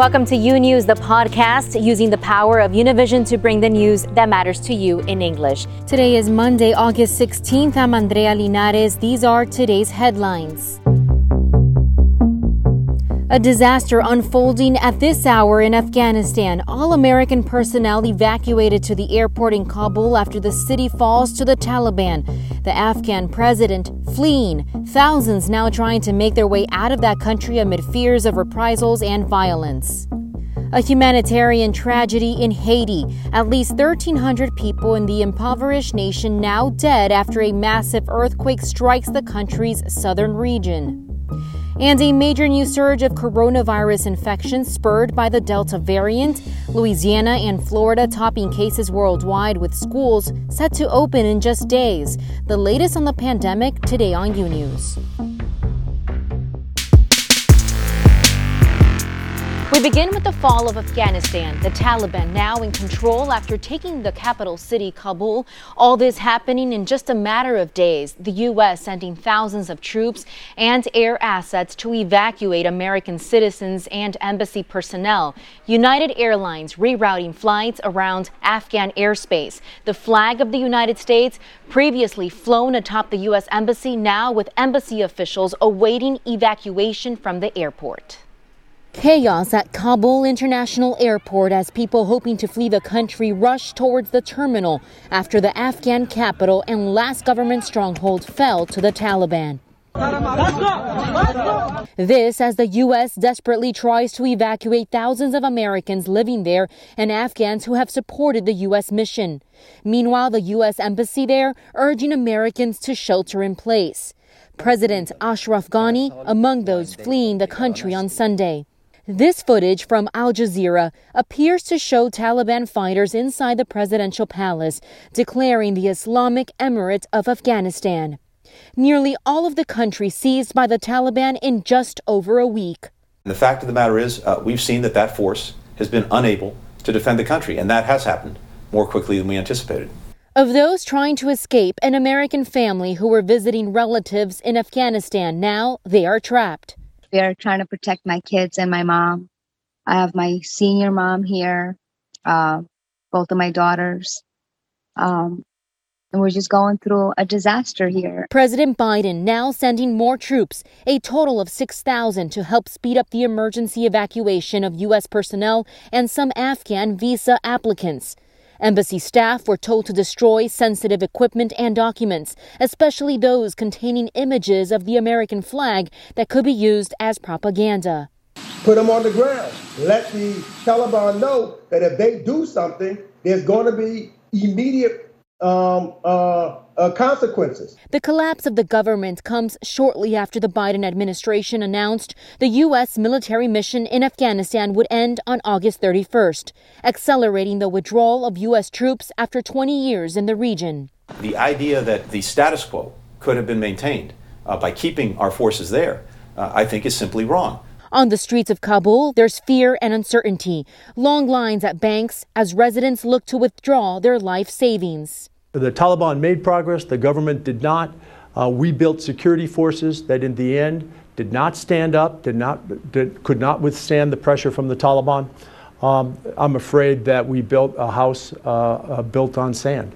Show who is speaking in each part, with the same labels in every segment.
Speaker 1: Welcome to U News, the podcast, using the power of Univision to bring the news that matters to you in English. Today is Monday, August 16th. I'm Andrea Linares. These are today's headlines. A disaster unfolding at this hour in Afghanistan. All American personnel evacuated to the airport in Kabul after the city falls to the Taliban. The Afghan president fleeing. Thousands now trying to make their way out of that country amid fears of reprisals and violence. A humanitarian tragedy in Haiti. At least 1,300 people in the impoverished nation now dead after a massive earthquake strikes the country's southern region. And a major new surge of coronavirus infections spurred by the Delta variant. Louisiana and Florida topping cases worldwide with schools set to open in just days. The latest on the pandemic today on U News. We begin with the fall of Afghanistan, the Taliban now in control after taking the capital city, Kabul. All this happening in just a matter of days. The U.S. sending thousands of troops and air assets to evacuate American citizens and embassy personnel. United Airlines rerouting flights around Afghan airspace. The flag of the United States, previously flown atop the U.S. Embassy, now with embassy officials awaiting evacuation from the airport. Chaos at Kabul International Airport as people hoping to flee the country rush towards the terminal after the Afghan capital and last government stronghold fell to the Taliban. This as the U.S. desperately tries to evacuate thousands of Americans living there and Afghans who have supported the U.S. mission. Meanwhile, the U.S. Embassy there urging Americans to shelter in place. President Ashraf Ghani among those fleeing the country on Sunday. This footage from Al Jazeera appears to show Taliban fighters inside the presidential palace declaring the Islamic Emirate of Afghanistan. Nearly all of the country seized by the Taliban in just over a week.
Speaker 2: The fact of the matter is, uh, we've seen that that force has been unable to defend the country, and that has happened more quickly than we anticipated.
Speaker 1: Of those trying to escape, an American family who were visiting relatives in Afghanistan, now they are trapped
Speaker 3: there trying to protect my kids and my mom. I have my senior mom here, uh, both of my daughters. Um, and we're just going through a disaster here.
Speaker 1: President Biden now sending more troops, a total of 6,000 to help speed up the emergency evacuation of U.S. personnel and some Afghan visa applicants. Embassy staff were told to destroy sensitive equipment and documents, especially those containing images of the American flag that could be used as propaganda.
Speaker 4: Put them on the ground. Let the Taliban know that if they do something, there's going to be immediate um, uh, uh, consequences.
Speaker 1: The collapse of the government comes shortly after the Biden administration announced the U.S. military mission in Afghanistan would end on August 31st, accelerating the withdrawal of U.S. troops after 20 years in the region.
Speaker 2: The idea that the status quo could have been maintained uh, by keeping our forces there, uh, I think, is simply wrong.
Speaker 1: On the streets of Kabul, there's fear and uncertainty. Long lines at banks as residents look to withdraw their life savings.
Speaker 5: The Taliban made progress, the government did not. Uh, we built security forces that, in the end, did not stand up, did not, did, could not withstand the pressure from the Taliban. Um, I'm afraid that we built a house uh, uh, built on sand.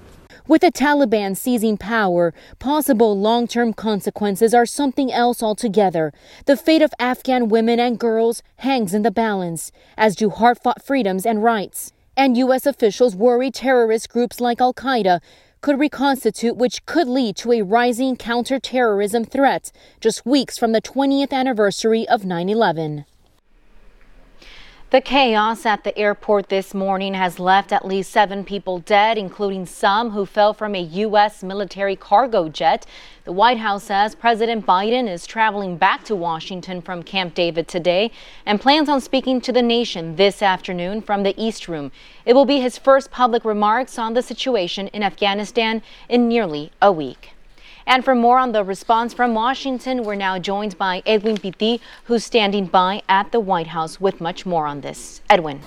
Speaker 1: With the Taliban seizing power, possible long term consequences are something else altogether. The fate of Afghan women and girls hangs in the balance, as do hard fought freedoms and rights. And U.S. officials worry terrorist groups like Al Qaeda could reconstitute, which could lead to a rising counterterrorism threat just weeks from the 20th anniversary of 9 11. The chaos at the airport this morning has left at least seven people dead, including some who fell from a U.S. military cargo jet. The White House says President Biden is traveling back to Washington from Camp David today and plans on speaking to the nation this afternoon from the East Room. It will be his first public remarks on the situation in Afghanistan in nearly a week. And for more on the response from Washington, we're now joined by Edwin Pitti, who's standing by at the White House with much more on this. Edwin.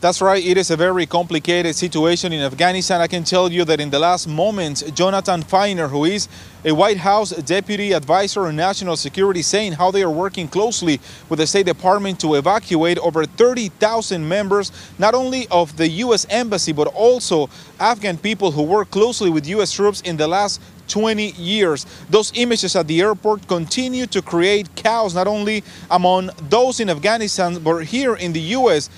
Speaker 6: That's right. It is a very complicated situation in Afghanistan. I can tell you that in the last moments, Jonathan Finer, who is a White House deputy advisor on national security, saying how they are working closely with the State Department to evacuate over 30,000 members, not only of the U.S. Embassy, but also Afghan people who work closely with U.S. troops in the last 20 years. Those images at the airport continue to create chaos, not only among those in Afghanistan, but here in the U.S.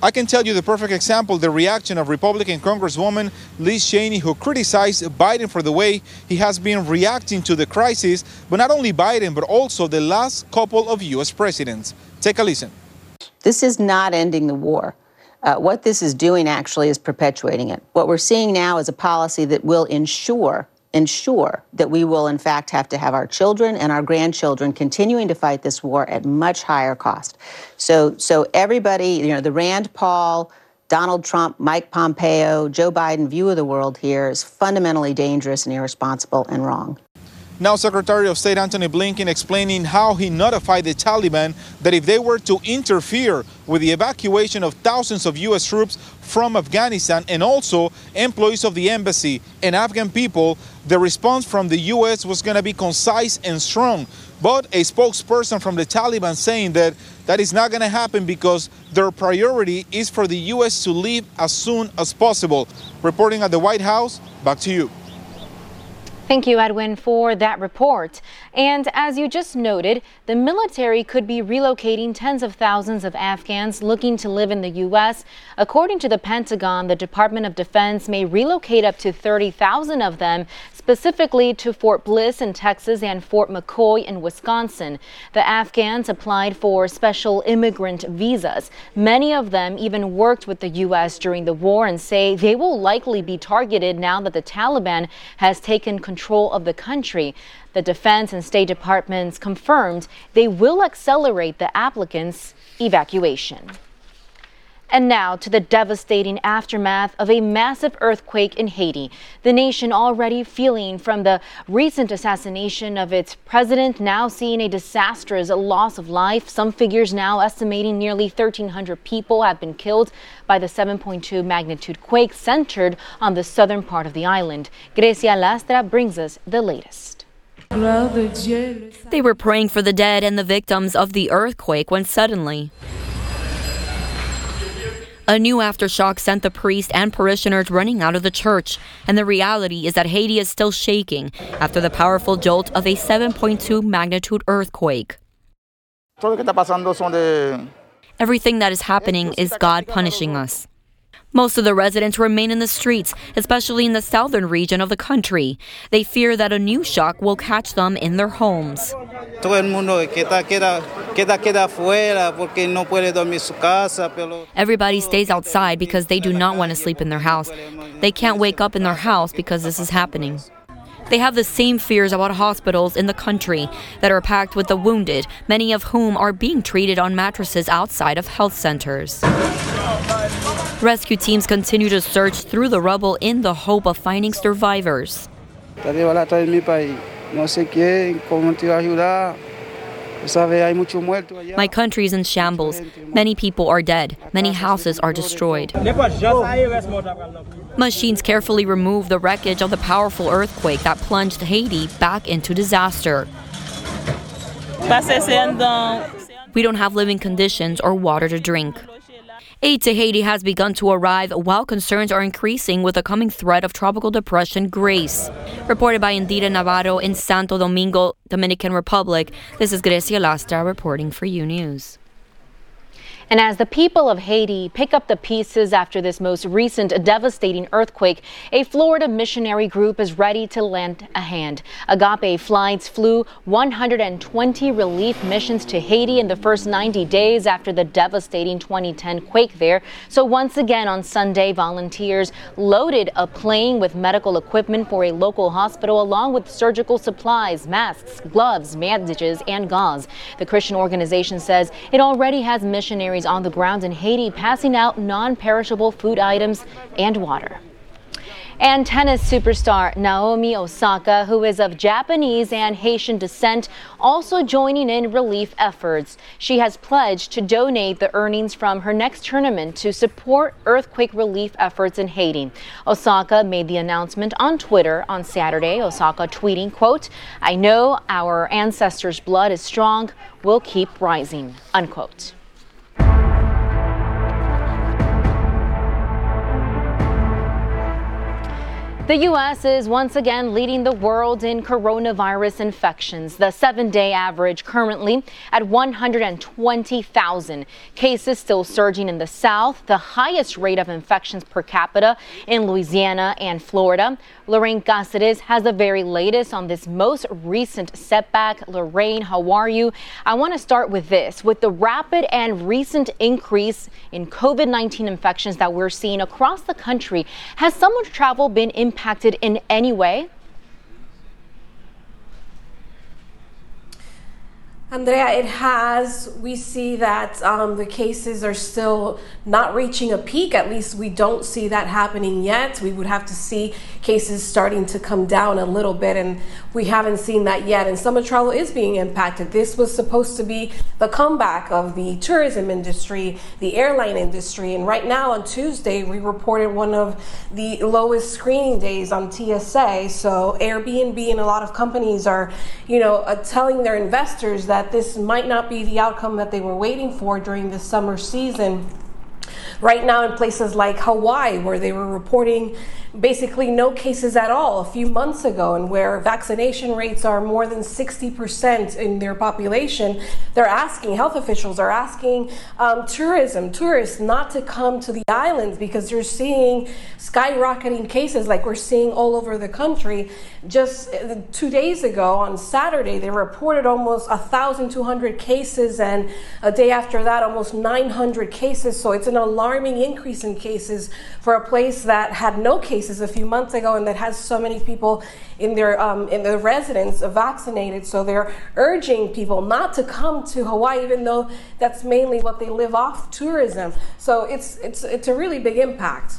Speaker 6: I can tell you the perfect example the reaction of Republican Congresswoman Liz Cheney, who criticized Biden for the way he has been reacting to the crisis, but not only Biden, but also the last couple of U.S. presidents. Take a listen.
Speaker 7: This is not ending the war. Uh, what this is doing actually is perpetuating it. What we're seeing now is a policy that will ensure ensure that we will, in fact, have to have our children and our grandchildren continuing to fight this war at much higher cost. So, so everybody, you know, the Rand Paul, Donald Trump, Mike Pompeo, Joe Biden view of the world here is fundamentally dangerous and irresponsible and wrong.
Speaker 6: Now, Secretary of State Antony Blinken explaining how he notified the Taliban that if they were to interfere with the evacuation of thousands of U.S. troops from Afghanistan and also employees of the embassy and Afghan people, the response from the U.S. was going to be concise and strong. But a spokesperson from the Taliban saying that that is not going to happen because their priority is for the U.S. to leave as soon as possible. Reporting at the White House, back to you.
Speaker 1: Thank you, Edwin, for that report. And as you just noted, the military could be relocating tens of thousands of Afghans looking to live in the U.S. According to the Pentagon, the Department of Defense may relocate up to 30,000 of them, specifically to Fort Bliss in Texas and Fort McCoy in Wisconsin. The Afghans applied for special immigrant visas. Many of them even worked with the U.S. during the war and say they will likely be targeted now that the Taliban has taken control of the country. The Defense and State Departments confirmed they will accelerate the applicants' evacuation. And now to the devastating aftermath of a massive earthquake in Haiti. The nation already feeling from the recent assassination of its president, now seeing a disastrous loss of life. Some figures now estimating nearly 1,300 people have been killed by the 7.2 magnitude quake centered on the southern part of the island. Grecia Lastra brings us the latest.
Speaker 8: They were praying for the dead and the victims of the earthquake when suddenly a new aftershock sent the priest and parishioners running out of the church, and the reality is that Haiti is still shaking after the powerful jolt of a 7.2 magnitude earthquake. Everything that is happening is God punishing us. Most of the residents remain in the streets, especially in the southern region of the country. They fear that a new shock will catch them in their homes. Everybody stays outside because they do not want to sleep in their house. They can't wake up in their house because this is happening. They have the same fears about hospitals in the country that are packed with the wounded, many of whom are being treated on mattresses outside of health centers. Rescue teams continue to search through the rubble in the hope of finding survivors. My country is in shambles. Many people are dead. Many houses are destroyed. Machines carefully remove the wreckage of the powerful earthquake that plunged Haiti back into disaster. We don't have living conditions or water to drink. Aid to Haiti has begun to arrive while concerns are increasing with the coming threat of tropical depression Grace. Reported by Indira Navarro in Santo Domingo, Dominican Republic, this is Grecia Lastra reporting for U News.
Speaker 1: And as the people of Haiti pick up the pieces after this most recent devastating earthquake, a Florida missionary group is ready to lend a hand. Agape Flights flew 120 relief missions to Haiti in the first 90 days after the devastating 2010 quake there. So once again on Sunday, volunteers loaded a plane with medical equipment for a local hospital along with surgical supplies, masks, gloves, bandages, and gauze. The Christian organization says it already has missionaries missionaries on the ground in Haiti passing out non perishable food items and water. And tennis superstar Naomi Osaka, who is of Japanese and Haitian descent, also joining in relief efforts. She has pledged to donate the earnings from her next tournament to support earthquake relief efforts in Haiti. Osaka made the announcement on Twitter on Saturday. Osaka tweeting, quote, I know our ancestors' blood is strong. We'll keep rising, unquote. The U.S. is once again leading the world in coronavirus infections. The seven day average currently at 120,000. Cases still surging in the South, the highest rate of infections per capita in Louisiana and Florida. Lorraine Cáceres has the very latest on this most recent setback. Lorraine, how are you? I want to start with this. With the rapid and recent increase in COVID 19 infections that we're seeing across the country, has summer travel been impacted? impacted in any way?
Speaker 9: Andrea, it has. We see that um, the cases are still not reaching a peak. At least we don't see that happening yet. We would have to see cases starting to come down a little bit, and we haven't seen that yet. And summer travel is being impacted. This was supposed to be the comeback of the tourism industry, the airline industry, and right now on Tuesday we reported one of the lowest screening days on TSA. So Airbnb and a lot of companies are, you know, uh, telling their investors that that this might not be the outcome that they were waiting for during the summer season. Right now, in places like Hawaii, where they were reporting basically no cases at all a few months ago, and where vaccination rates are more than 60% in their population, they're asking, health officials are asking um, tourism, tourists not to come to the islands because they're seeing skyrocketing cases like we're seeing all over the country. Just uh, two days ago on Saturday, they reported almost 1,200 cases, and a day after that, almost 900 cases. So it's an alarming increase in cases for a place that had no cases cases a few months ago and that has so many people in their um, in their residence vaccinated. So they're urging people not to come to Hawaii, even though that's mainly what they live off tourism. So it's it's it's a really big impact.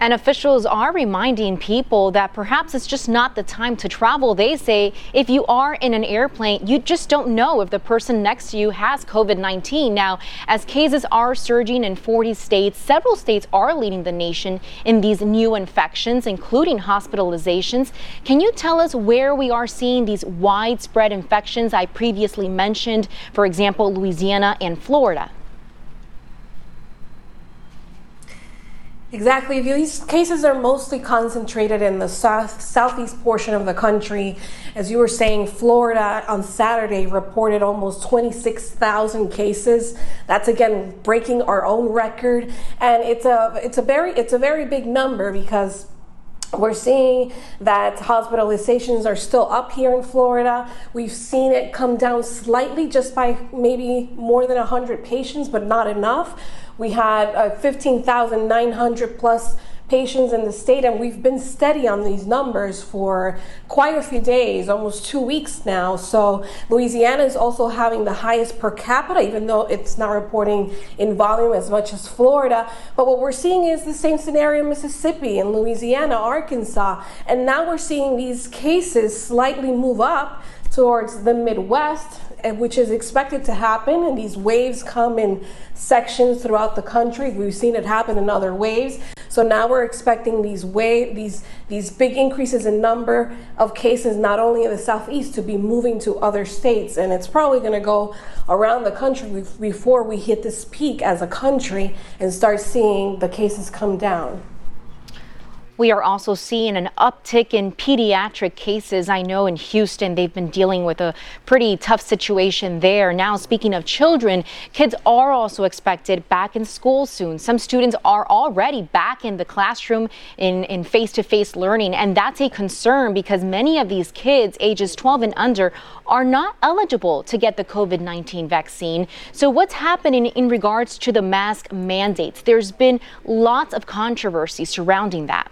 Speaker 1: And officials are reminding people that perhaps it's just not the time to travel. They say if you are in an airplane, you just don't know if the person next to you has COVID 19. Now, as cases are surging in 40 states, several states are leading the nation in these new infections, including hospitalizations. Can you tell us where we are seeing these widespread infections I previously mentioned, for example, Louisiana and Florida?
Speaker 9: Exactly. These cases are mostly concentrated in the south, southeast portion of the country. As you were saying, Florida on Saturday reported almost 26,000 cases. That's again breaking our own record, and it's a it's a very it's a very big number because we're seeing that hospitalizations are still up here in Florida. We've seen it come down slightly just by maybe more than 100 patients, but not enough. We had uh, 15,900 plus patients in the state, and we've been steady on these numbers for quite a few days, almost two weeks now. So, Louisiana is also having the highest per capita, even though it's not reporting in volume as much as Florida. But what we're seeing is the same scenario in Mississippi, in Louisiana, Arkansas, and now we're seeing these cases slightly move up towards the Midwest, eh, which is expected to happen. And these waves come in sections throughout the country. We've seen it happen in other waves. So now we're expecting these wave, these these big increases in number of cases, not only in the southeast, to be moving to other states. And it's probably going to go around the country before we hit this peak as a country and start seeing the cases come down.
Speaker 1: We are also seeing an uptick in pediatric cases. I know in Houston they've been dealing with a pretty tough situation there. Now, speaking of children, kids are also expected back in school soon. Some students are already back in the classroom in face to face learning, and that's a concern because many of these kids, ages 12 and under, are not eligible to get the COVID 19 vaccine. So, what's happening in regards to the mask mandates? There's been lots of controversy surrounding that.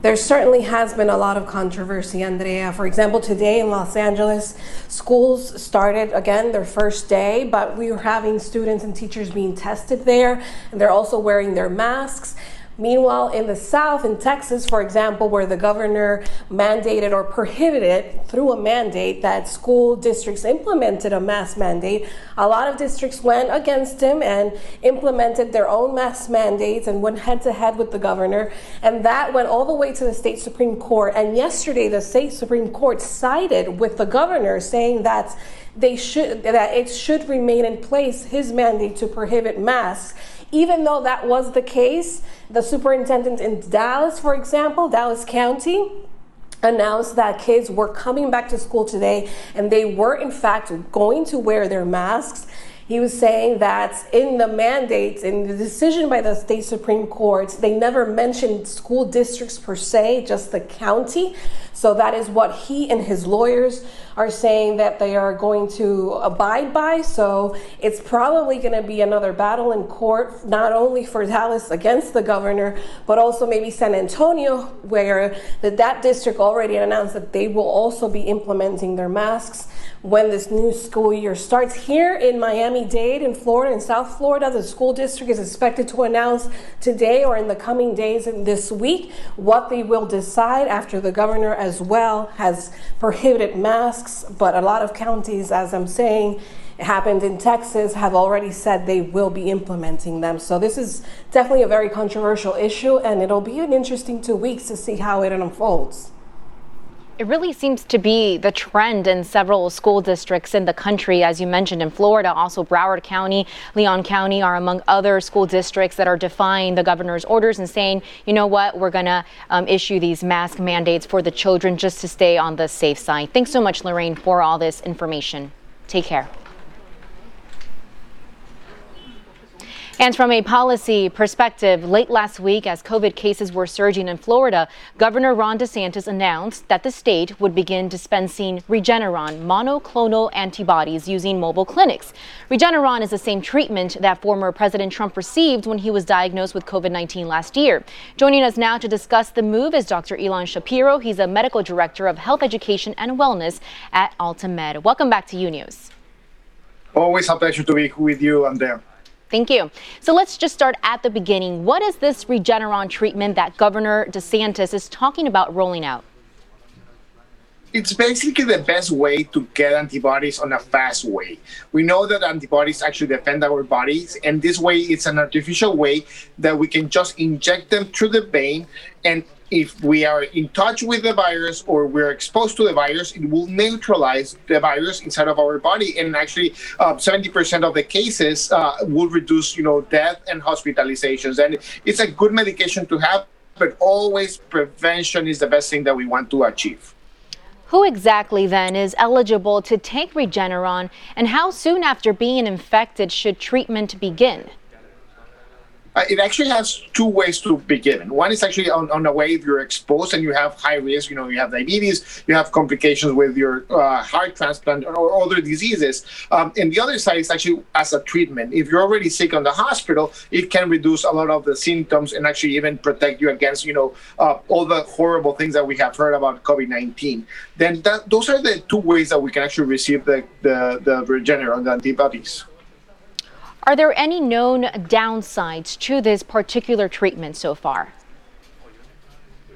Speaker 9: There certainly has been a lot of controversy, Andrea. For example, today in Los Angeles, schools started again their first day, but we were having students and teachers being tested there, and they're also wearing their masks. Meanwhile, in the South, in Texas, for example, where the governor mandated or prohibited through a mandate that school districts implemented a mask mandate, a lot of districts went against him and implemented their own mask mandates and went head to head with the governor. And that went all the way to the state Supreme Court. And yesterday, the state Supreme Court sided with the governor, saying that they should that it should remain in place his mandate to prohibit masks even though that was the case, the superintendent in Dallas, for example, Dallas County, announced that kids were coming back to school today and they were, in fact, going to wear their masks. He was saying that in the mandates, in the decision by the state Supreme Court, they never mentioned school districts per se, just the county. So that is what he and his lawyers are saying that they are going to abide by. So it's probably going to be another battle in court, not only for Dallas against the governor, but also maybe San Antonio, where the, that district already announced that they will also be implementing their masks when this new school year starts. Here in Miami Dade, in Florida, in South Florida, the school district is expected to announce today or in the coming days and this week what they will decide after the governor as well has prohibited masks. But a lot of counties, as I'm saying, it happened in Texas, have already said they will be implementing them. So this is definitely a very controversial issue, and it'll be an interesting two weeks to see how it unfolds.
Speaker 1: It really seems to be the trend in several school districts in the country. As you mentioned in Florida, also Broward County, Leon County are among other school districts that are defying the governor's orders and saying, you know what, we're going to um, issue these mask mandates for the children just to stay on the safe side. Thanks so much, Lorraine, for all this information. Take care. And from a policy perspective, late last week, as COVID cases were surging in Florida, Governor Ron DeSantis announced that the state would begin dispensing Regeneron monoclonal antibodies using mobile clinics. Regeneron is the same treatment that former President Trump received when he was diagnosed with COVID 19 last year. Joining us now to discuss the move is Dr. Ilan Shapiro. He's a medical director of health education and wellness at AltaMed. Welcome back to U News.
Speaker 10: Always a pleasure to be with you, Andrea.
Speaker 1: Thank you. So let's just start at the beginning. What is this Regeneron treatment that Governor DeSantis is talking about rolling out?
Speaker 10: It's basically the best way to get antibodies on a fast way. We know that antibodies actually defend our bodies, and this way it's an artificial way that we can just inject them through the vein and if we are in touch with the virus or we're exposed to the virus, it will neutralize the virus inside of our body. And actually, uh, 70% of the cases uh, will reduce, you know, death and hospitalizations. And it's a good medication to have, but always prevention is the best thing that we want to achieve.
Speaker 1: Who exactly then is eligible to take Regeneron, and how soon after being infected should treatment begin?
Speaker 10: Uh, it actually has two ways to be given. One is actually on, on a way if you're exposed and you have high risk, you know, you have diabetes, you have complications with your uh, heart transplant or other diseases. Um, and the other side is actually as a treatment. If you're already sick on the hospital, it can reduce a lot of the symptoms and actually even protect you against, you know, uh, all the horrible things that we have heard about COVID-19. Then that, those are the two ways that we can actually receive the, the, the Regeneron, the antibodies.
Speaker 1: Are there any known downsides to this particular treatment so far?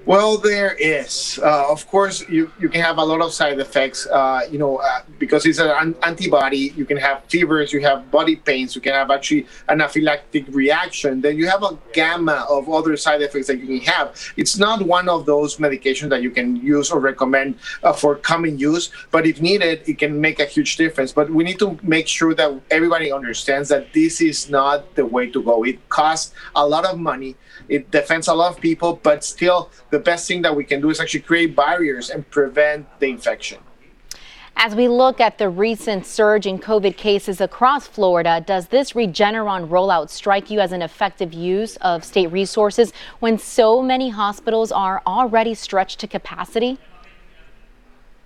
Speaker 10: Well, there is. Uh, of course, you, you can have a lot of side effects. Uh, you know, uh, because it's an antibody, you can have fevers, you have body pains, you can have actually an anaphylactic reaction. Then you have a gamma of other side effects that you can have. It's not one of those medications that you can use or recommend uh, for common use, but if needed, it can make a huge difference. But we need to make sure that everybody understands that this is not the way to go. It costs a lot of money. It defends a lot of people, but still the best thing that we can do is actually create barriers and prevent the infection.
Speaker 1: As we look at the recent surge in COVID cases across Florida, does this Regeneron rollout strike you as an effective use of state resources when so many hospitals are already stretched to capacity?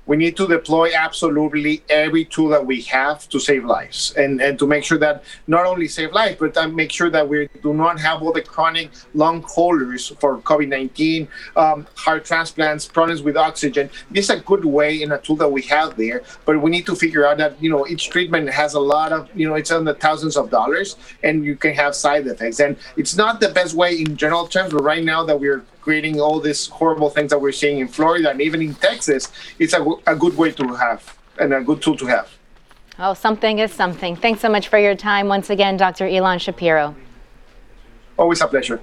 Speaker 10: We need to deploy absolutely every tool that we have to save lives and, and to make sure that not only save lives, but make sure that we do not have all the chronic long haulers for COVID 19, um, heart transplants, problems with oxygen. This is a good way and a tool that we have there, but we need to figure out that, you know, each treatment has a lot of, you know, it's on the thousands of dollars and you can have side effects. And it's not the best way in general terms, but right now that we're creating all these horrible things that we're seeing in Florida and even in Texas, it's a, a good way to have and a good tool to have.
Speaker 1: Oh, something is something. Thanks so much for your time once again, Dr. Ilan Shapiro.
Speaker 10: Always a pleasure.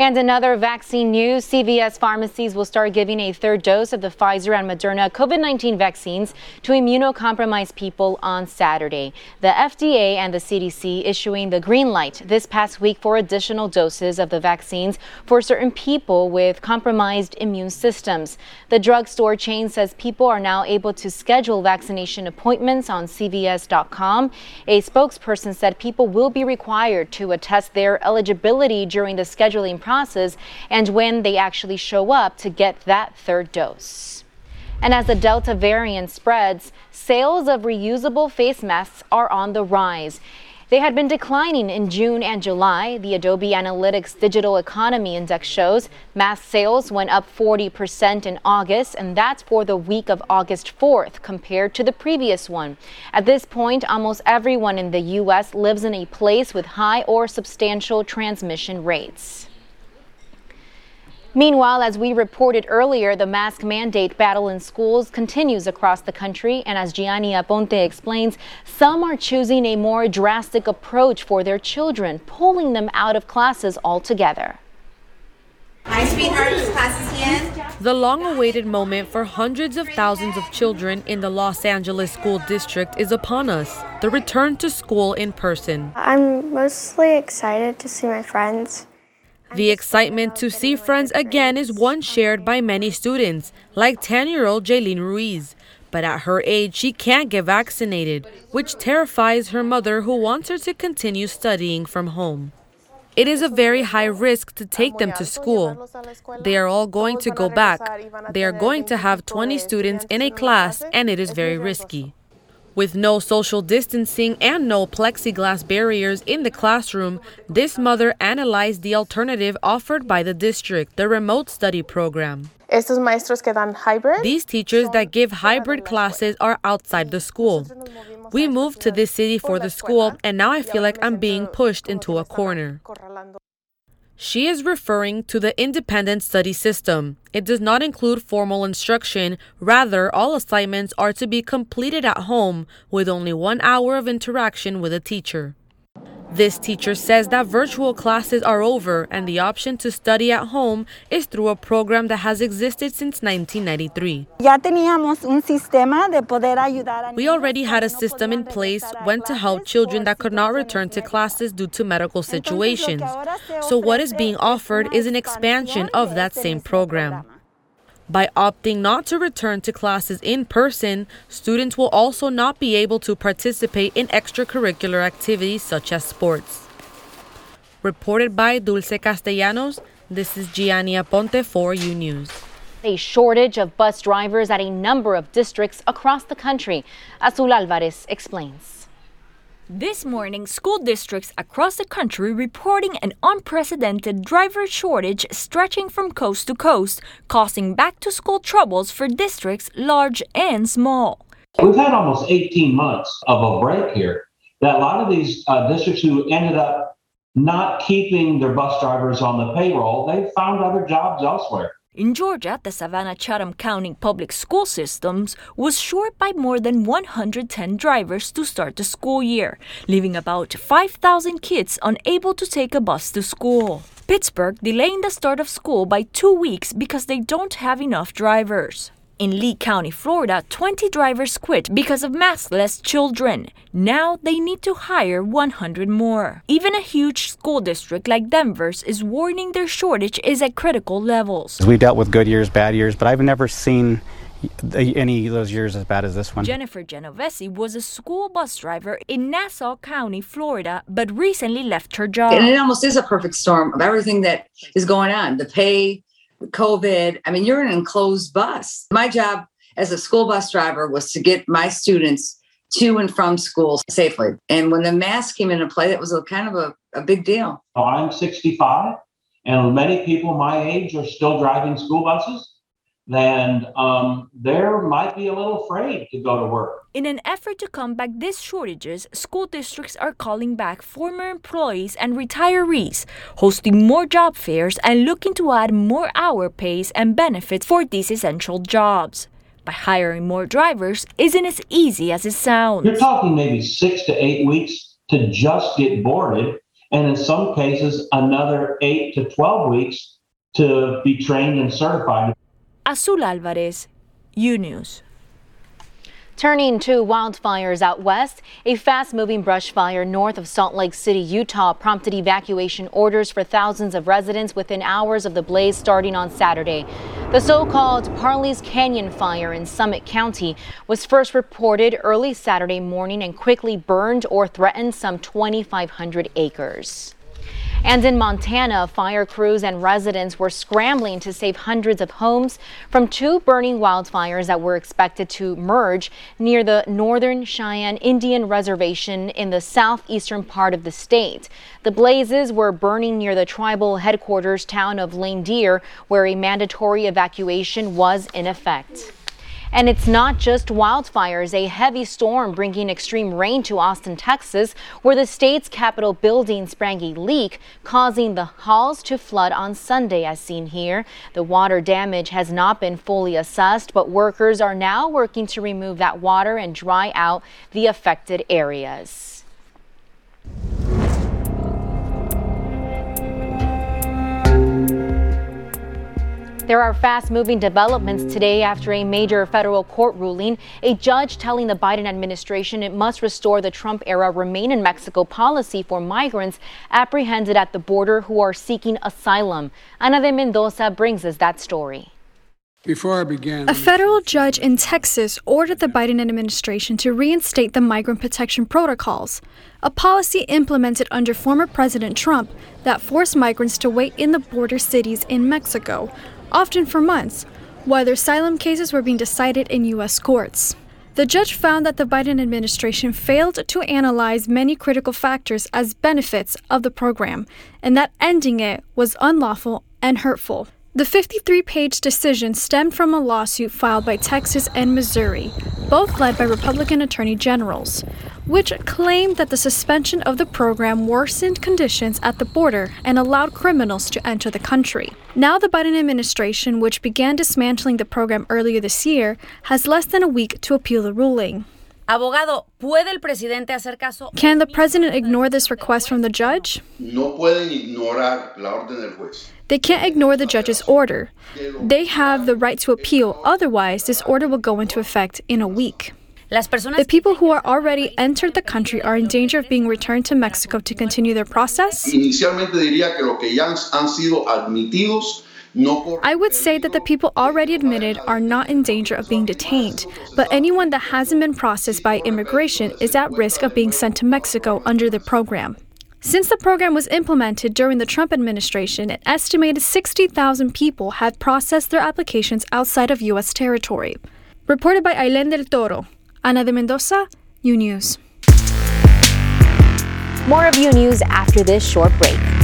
Speaker 1: And another vaccine news CVS pharmacies will start giving a third dose of the Pfizer and Moderna COVID 19 vaccines to immunocompromised people on Saturday. The FDA and the CDC issuing the green light this past week for additional doses of the vaccines for certain people with compromised immune systems. The drugstore chain says people are now able to schedule vaccination appointments on CVS.com. A spokesperson said people will be required to attest their eligibility during the scheduling process and when they actually show up to get that third dose. And as the Delta variant spreads, sales of reusable face masks are on the rise. They had been declining in June and July. The Adobe Analytics Digital Economy Index shows mask sales went up 40% in August, and that's for the week of August 4th compared to the previous one. At this point, almost everyone in the U.S. lives in a place with high or substantial transmission rates. Meanwhile, as we reported earlier, the mask mandate battle in schools continues across the country. And as Gianni Aponte explains, some are choosing a more drastic approach for their children, pulling them out of classes altogether.
Speaker 11: Hi, sweetheart. class is.
Speaker 12: The long awaited moment for hundreds of thousands of children in the Los Angeles School District is upon us the return to school in person.
Speaker 13: I'm mostly excited to see my friends.
Speaker 12: The excitement to see friends again is one shared by many students, like 10 year old Jaylene Ruiz. But at her age, she can't get vaccinated, which terrifies her mother, who wants her to continue studying from home. It is a very high risk to take them to school. They are all going to go back. They are going to have 20 students in a class, and it is very risky. With no social distancing and no plexiglass barriers in the classroom, this mother analyzed the alternative offered by the district, the remote study program. These teachers that give hybrid classes are outside the school. We moved to this city for the school, and now I feel like I'm being pushed into a corner. She is referring to the independent study system. It does not include formal instruction. Rather, all assignments are to be completed at home with only one hour of interaction with a teacher. This teacher says that virtual classes are over and the option to study at home is through a program that has existed since 1993. We already had a system in place when to help children that could not return to classes due to medical situations. So, what is being offered is an expansion of that same program. By opting not to return to classes in person, students will also not be able to participate in extracurricular activities such as sports. Reported by Dulce Castellanos, this is Gianni Aponte for U News.
Speaker 1: A shortage of bus drivers at a number of districts across the country. Azul Alvarez explains.
Speaker 14: This morning, school districts across the country reporting an unprecedented driver shortage stretching from coast to coast, causing back to school troubles for districts large and small.
Speaker 15: We've had almost 18 months of a break here that a lot of these uh, districts who ended up not keeping their bus drivers on the payroll, they found other jobs elsewhere.
Speaker 14: In Georgia, the Savannah Chatham County public school systems was short by more than 110 drivers to start the school year, leaving about 5,000 kids unable to take a bus to school. Pittsburgh delaying the start of school by two weeks because they don't have enough drivers. In Lee County, Florida, 20 drivers quit because of maskless children. Now they need to hire 100 more. Even a huge school district like Denver's is warning their shortage is at critical levels.
Speaker 16: We've dealt with good years, bad years, but I've never seen any of those years as bad as this one.
Speaker 14: Jennifer Genovese was a school bus driver in Nassau County, Florida, but recently left her job.
Speaker 17: And it almost is a perfect storm of everything that is going on the pay, COVID. I mean, you're an enclosed bus. My job as a school bus driver was to get my students to and from school safely. And when the mask came into play, that was a kind of a, a big deal.
Speaker 15: I'm 65, and many people my age are still driving school buses. And um, there might be a little afraid to go to work.
Speaker 14: In an effort to combat these shortages, school districts are calling back former employees and retirees, hosting more job fairs, and looking to add more hour pays and benefits for these essential jobs. But hiring more drivers isn't as easy as it sounds.
Speaker 15: You're talking maybe six to eight weeks to just get boarded, and in some cases, another eight to 12 weeks to be trained and certified.
Speaker 14: Azul Alvarez, U News.
Speaker 1: Turning to wildfires out west, a fast moving brush fire north of Salt Lake City, Utah prompted evacuation orders for thousands of residents within hours of the blaze starting on Saturday. The so called Parley's Canyon fire in Summit County was first reported early Saturday morning and quickly burned or threatened some 2,500 acres. And in Montana, fire crews and residents were scrambling to save hundreds of homes from two burning wildfires that were expected to merge near the Northern Cheyenne Indian Reservation in the southeastern part of the state. The blazes were burning near the tribal headquarters town of Lame Deer, where a mandatory evacuation was in effect. And it's not just wildfires, a heavy storm bringing extreme rain to Austin, Texas, where the state's Capitol building sprang a leak, causing the halls to flood on Sunday, as seen here. The water damage has not been fully assessed, but workers are now working to remove that water and dry out the affected areas. There are fast moving developments today after a major federal court ruling. A judge telling the Biden administration it must restore the Trump era remain in Mexico policy for migrants apprehended at the border who are seeking asylum. Ana de Mendoza brings us that story.
Speaker 18: Before I begin, a federal judge in Texas ordered the Biden administration to reinstate the migrant protection protocols, a policy implemented under former President Trump that forced migrants to wait in the border cities in Mexico often for months, while their asylum cases were being decided in U.S. courts. The judge found that the Biden administration failed to analyze many critical factors as benefits of the program, and that ending it was unlawful and hurtful. The 53 page decision stemmed from a lawsuit filed by Texas and Missouri, both led by Republican attorney generals, which claimed that the suspension of the program worsened conditions at the border and allowed criminals to enter the country. Now, the Biden administration, which began dismantling the program earlier this year, has less than a week to appeal the ruling.
Speaker 12: Abogado, ¿puede el presidente hacer caso?
Speaker 18: Can the president ignore this request from the judge?
Speaker 19: No pueden ignorar la orden del juez.
Speaker 18: They can't ignore the judge's order. They have the right to appeal, otherwise, this order will go into effect in a week. The people who are already entered the country are in danger of being returned to Mexico to continue their process. I would say that the people already admitted are not in danger of being detained, but anyone that hasn't been processed by immigration is at risk of being sent to Mexico under the program. Since the program was implemented during the Trump administration, an estimated 60,000 people have processed their applications outside of U.S. territory. Reported by Aileen del Toro, Ana de Mendoza, U News.
Speaker 1: More of U News after this short break.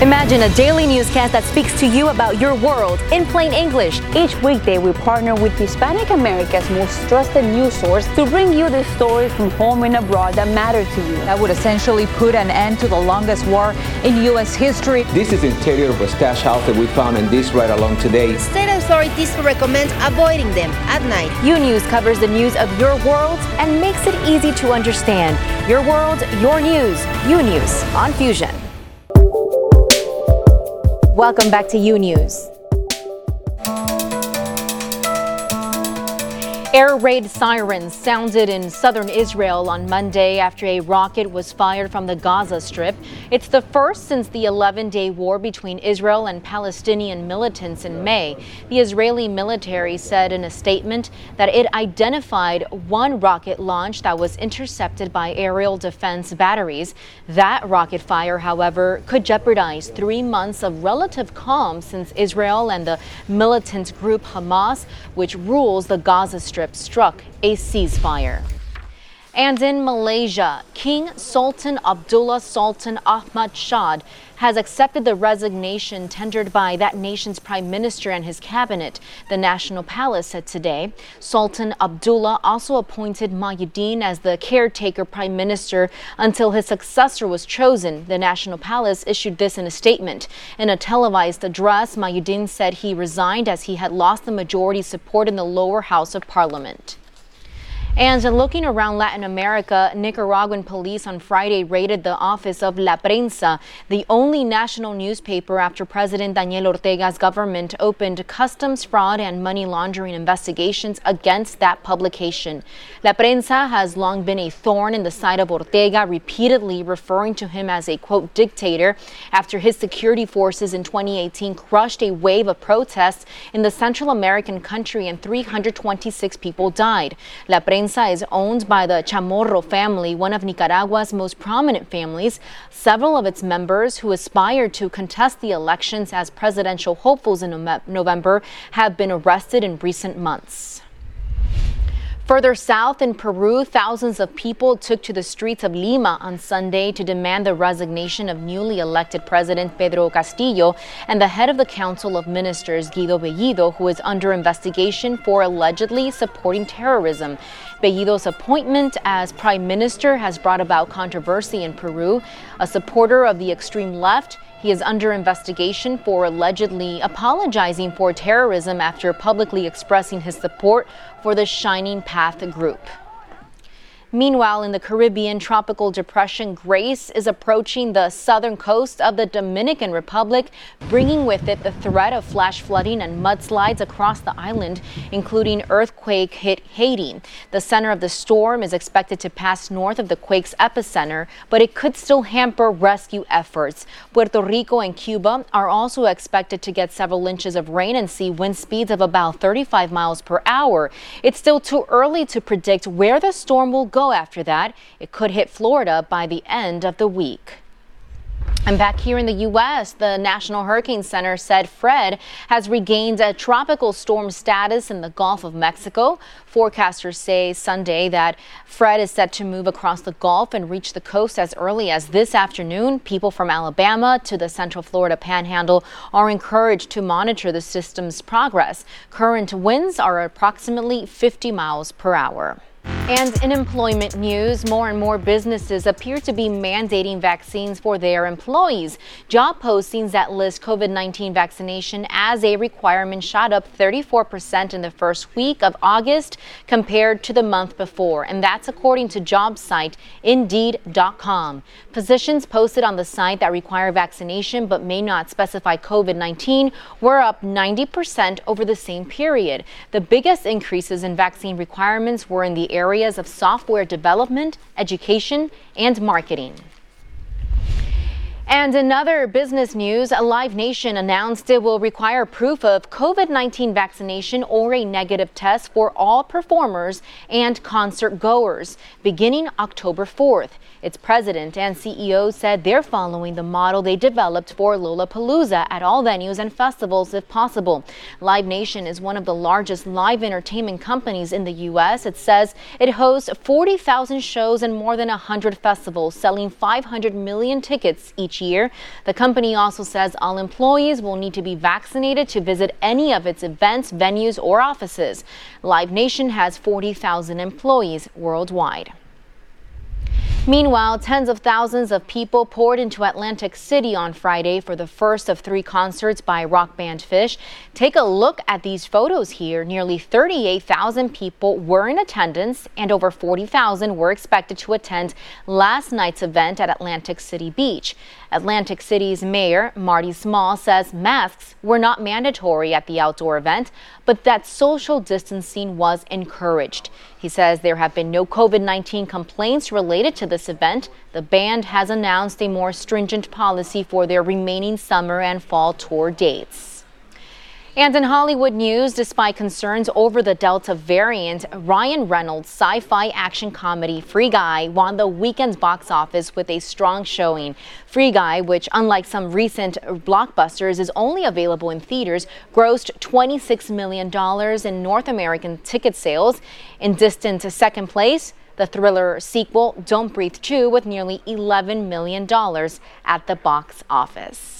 Speaker 1: Imagine a daily newscast that speaks to you about your world in plain English.
Speaker 20: Each weekday, we partner with Hispanic America's most trusted news source to bring you the stories from home and abroad that matter to you.
Speaker 21: That would essentially put an end to the longest war in U.S. history.
Speaker 22: This is the interior of a stash house that we found in this right along today.
Speaker 23: State authorities recommend avoiding them at night.
Speaker 1: U News covers the news of your world and makes it easy to understand. Your world, your news. U News on Fusion. Welcome back to U News. Air raid sirens sounded in southern Israel on Monday after a rocket was fired from the Gaza Strip. It's the first since the 11 day war between Israel and Palestinian militants in May. The Israeli military said in a statement that it identified one rocket launch that was intercepted by aerial defense batteries. That rocket fire, however, could jeopardize three months of relative calm since Israel and the militant group Hamas, which rules the Gaza Strip, Struck a ceasefire. And in Malaysia, King Sultan Abdullah Sultan Ahmad Shah has accepted the resignation tendered by that nation's prime minister and his cabinet, the National Palace said today. Sultan Abdullah also appointed Muhyiddin as the caretaker prime minister until his successor was chosen. The National Palace issued this in a statement. In a televised address, Muhyiddin said he resigned as he had lost the majority support in the lower house of parliament. And looking around Latin America, Nicaraguan police on Friday raided the office of La Prensa, the only national newspaper after President Daniel Ortega's government opened customs fraud and money laundering investigations against that publication. La Prensa has long been a thorn in the side of Ortega, repeatedly referring to him as a quote dictator after his security forces in 2018 crushed a wave of protests in the Central American country and 326 people died. La Prensa Prensa is owned by the Chamorro family, one of Nicaragua's most prominent families. Several of its members who aspired to contest the elections as presidential hopefuls in November have been arrested in recent months. Further south in Peru, thousands of people took to the streets of Lima on Sunday to demand the resignation of newly elected President Pedro Castillo and the head of the Council of Ministers, Guido Bellido, who is under investigation for allegedly supporting terrorism. Bellido's appointment as prime minister has brought about controversy in Peru. A supporter of the extreme left, he is under investigation for allegedly apologizing for terrorism after publicly expressing his support for the Shining Path group. Meanwhile, in the Caribbean, tropical depression Grace is approaching the southern coast of the Dominican Republic, bringing with it the threat of flash flooding and mudslides across the island, including earthquake hit Haiti. The center of the storm is expected to pass north of the quake's epicenter, but it could still hamper rescue efforts. Puerto Rico and Cuba are also expected to get several inches of rain and see wind speeds of about 35 miles per hour. It's still too early to predict where the storm will go go after that. It could hit Florida by the end of the week. And back here in the U.S., the National Hurricane Center said Fred has regained a tropical storm status in the Gulf of Mexico. Forecasters say Sunday that Fred is set to move across the Gulf and reach the coast as early as this afternoon. People from Alabama to the Central Florida Panhandle are encouraged to monitor the system's progress. Current winds are approximately 50 miles per hour. And in employment news, more and more businesses appear to be mandating vaccines for their employees. Job postings that list COVID 19 vaccination as a requirement shot up 34% in the first week of August compared to the month before. And that's according to job site Indeed.com. Positions posted on the site that require vaccination but may not specify COVID 19 were up 90% over the same period. The biggest increases in vaccine requirements were in the areas of software development, education, and marketing. And another business news, Live Nation announced it will require proof of COVID 19 vaccination or a negative test for all performers and concert goers beginning October 4th. Its president and CEO said they're following the model they developed for Lollapalooza at all venues and festivals if possible. Live Nation is one of the largest live entertainment companies in the U.S. It says it hosts 40,000 shows and more than 100 festivals, selling 500 million tickets each year. The company also says all employees will need to be vaccinated to visit any of its events, venues, or offices. Live Nation has 40,000 employees worldwide. Meanwhile, tens of thousands of people poured into Atlantic City on Friday for the first of three concerts by rock band Phish. Take a look at these photos here. Nearly 38,000 people were in attendance and over 40,000 were expected to attend last night's event at Atlantic City Beach. Atlantic City's mayor, Marty Small, says masks were not mandatory at the outdoor event, but that social distancing was encouraged. He says there have been no COVID 19 complaints related to this event. The band has announced a more stringent policy for their remaining summer and fall tour dates. And in Hollywood news, despite concerns over the Delta variant, Ryan Reynolds' sci fi action comedy Free Guy won the weekend's box office with a strong showing. Free Guy, which, unlike some recent blockbusters, is only available in theaters, grossed $26 million in North American ticket sales. In distant second place, the thriller sequel Don't Breathe 2 with nearly $11 million at the box office.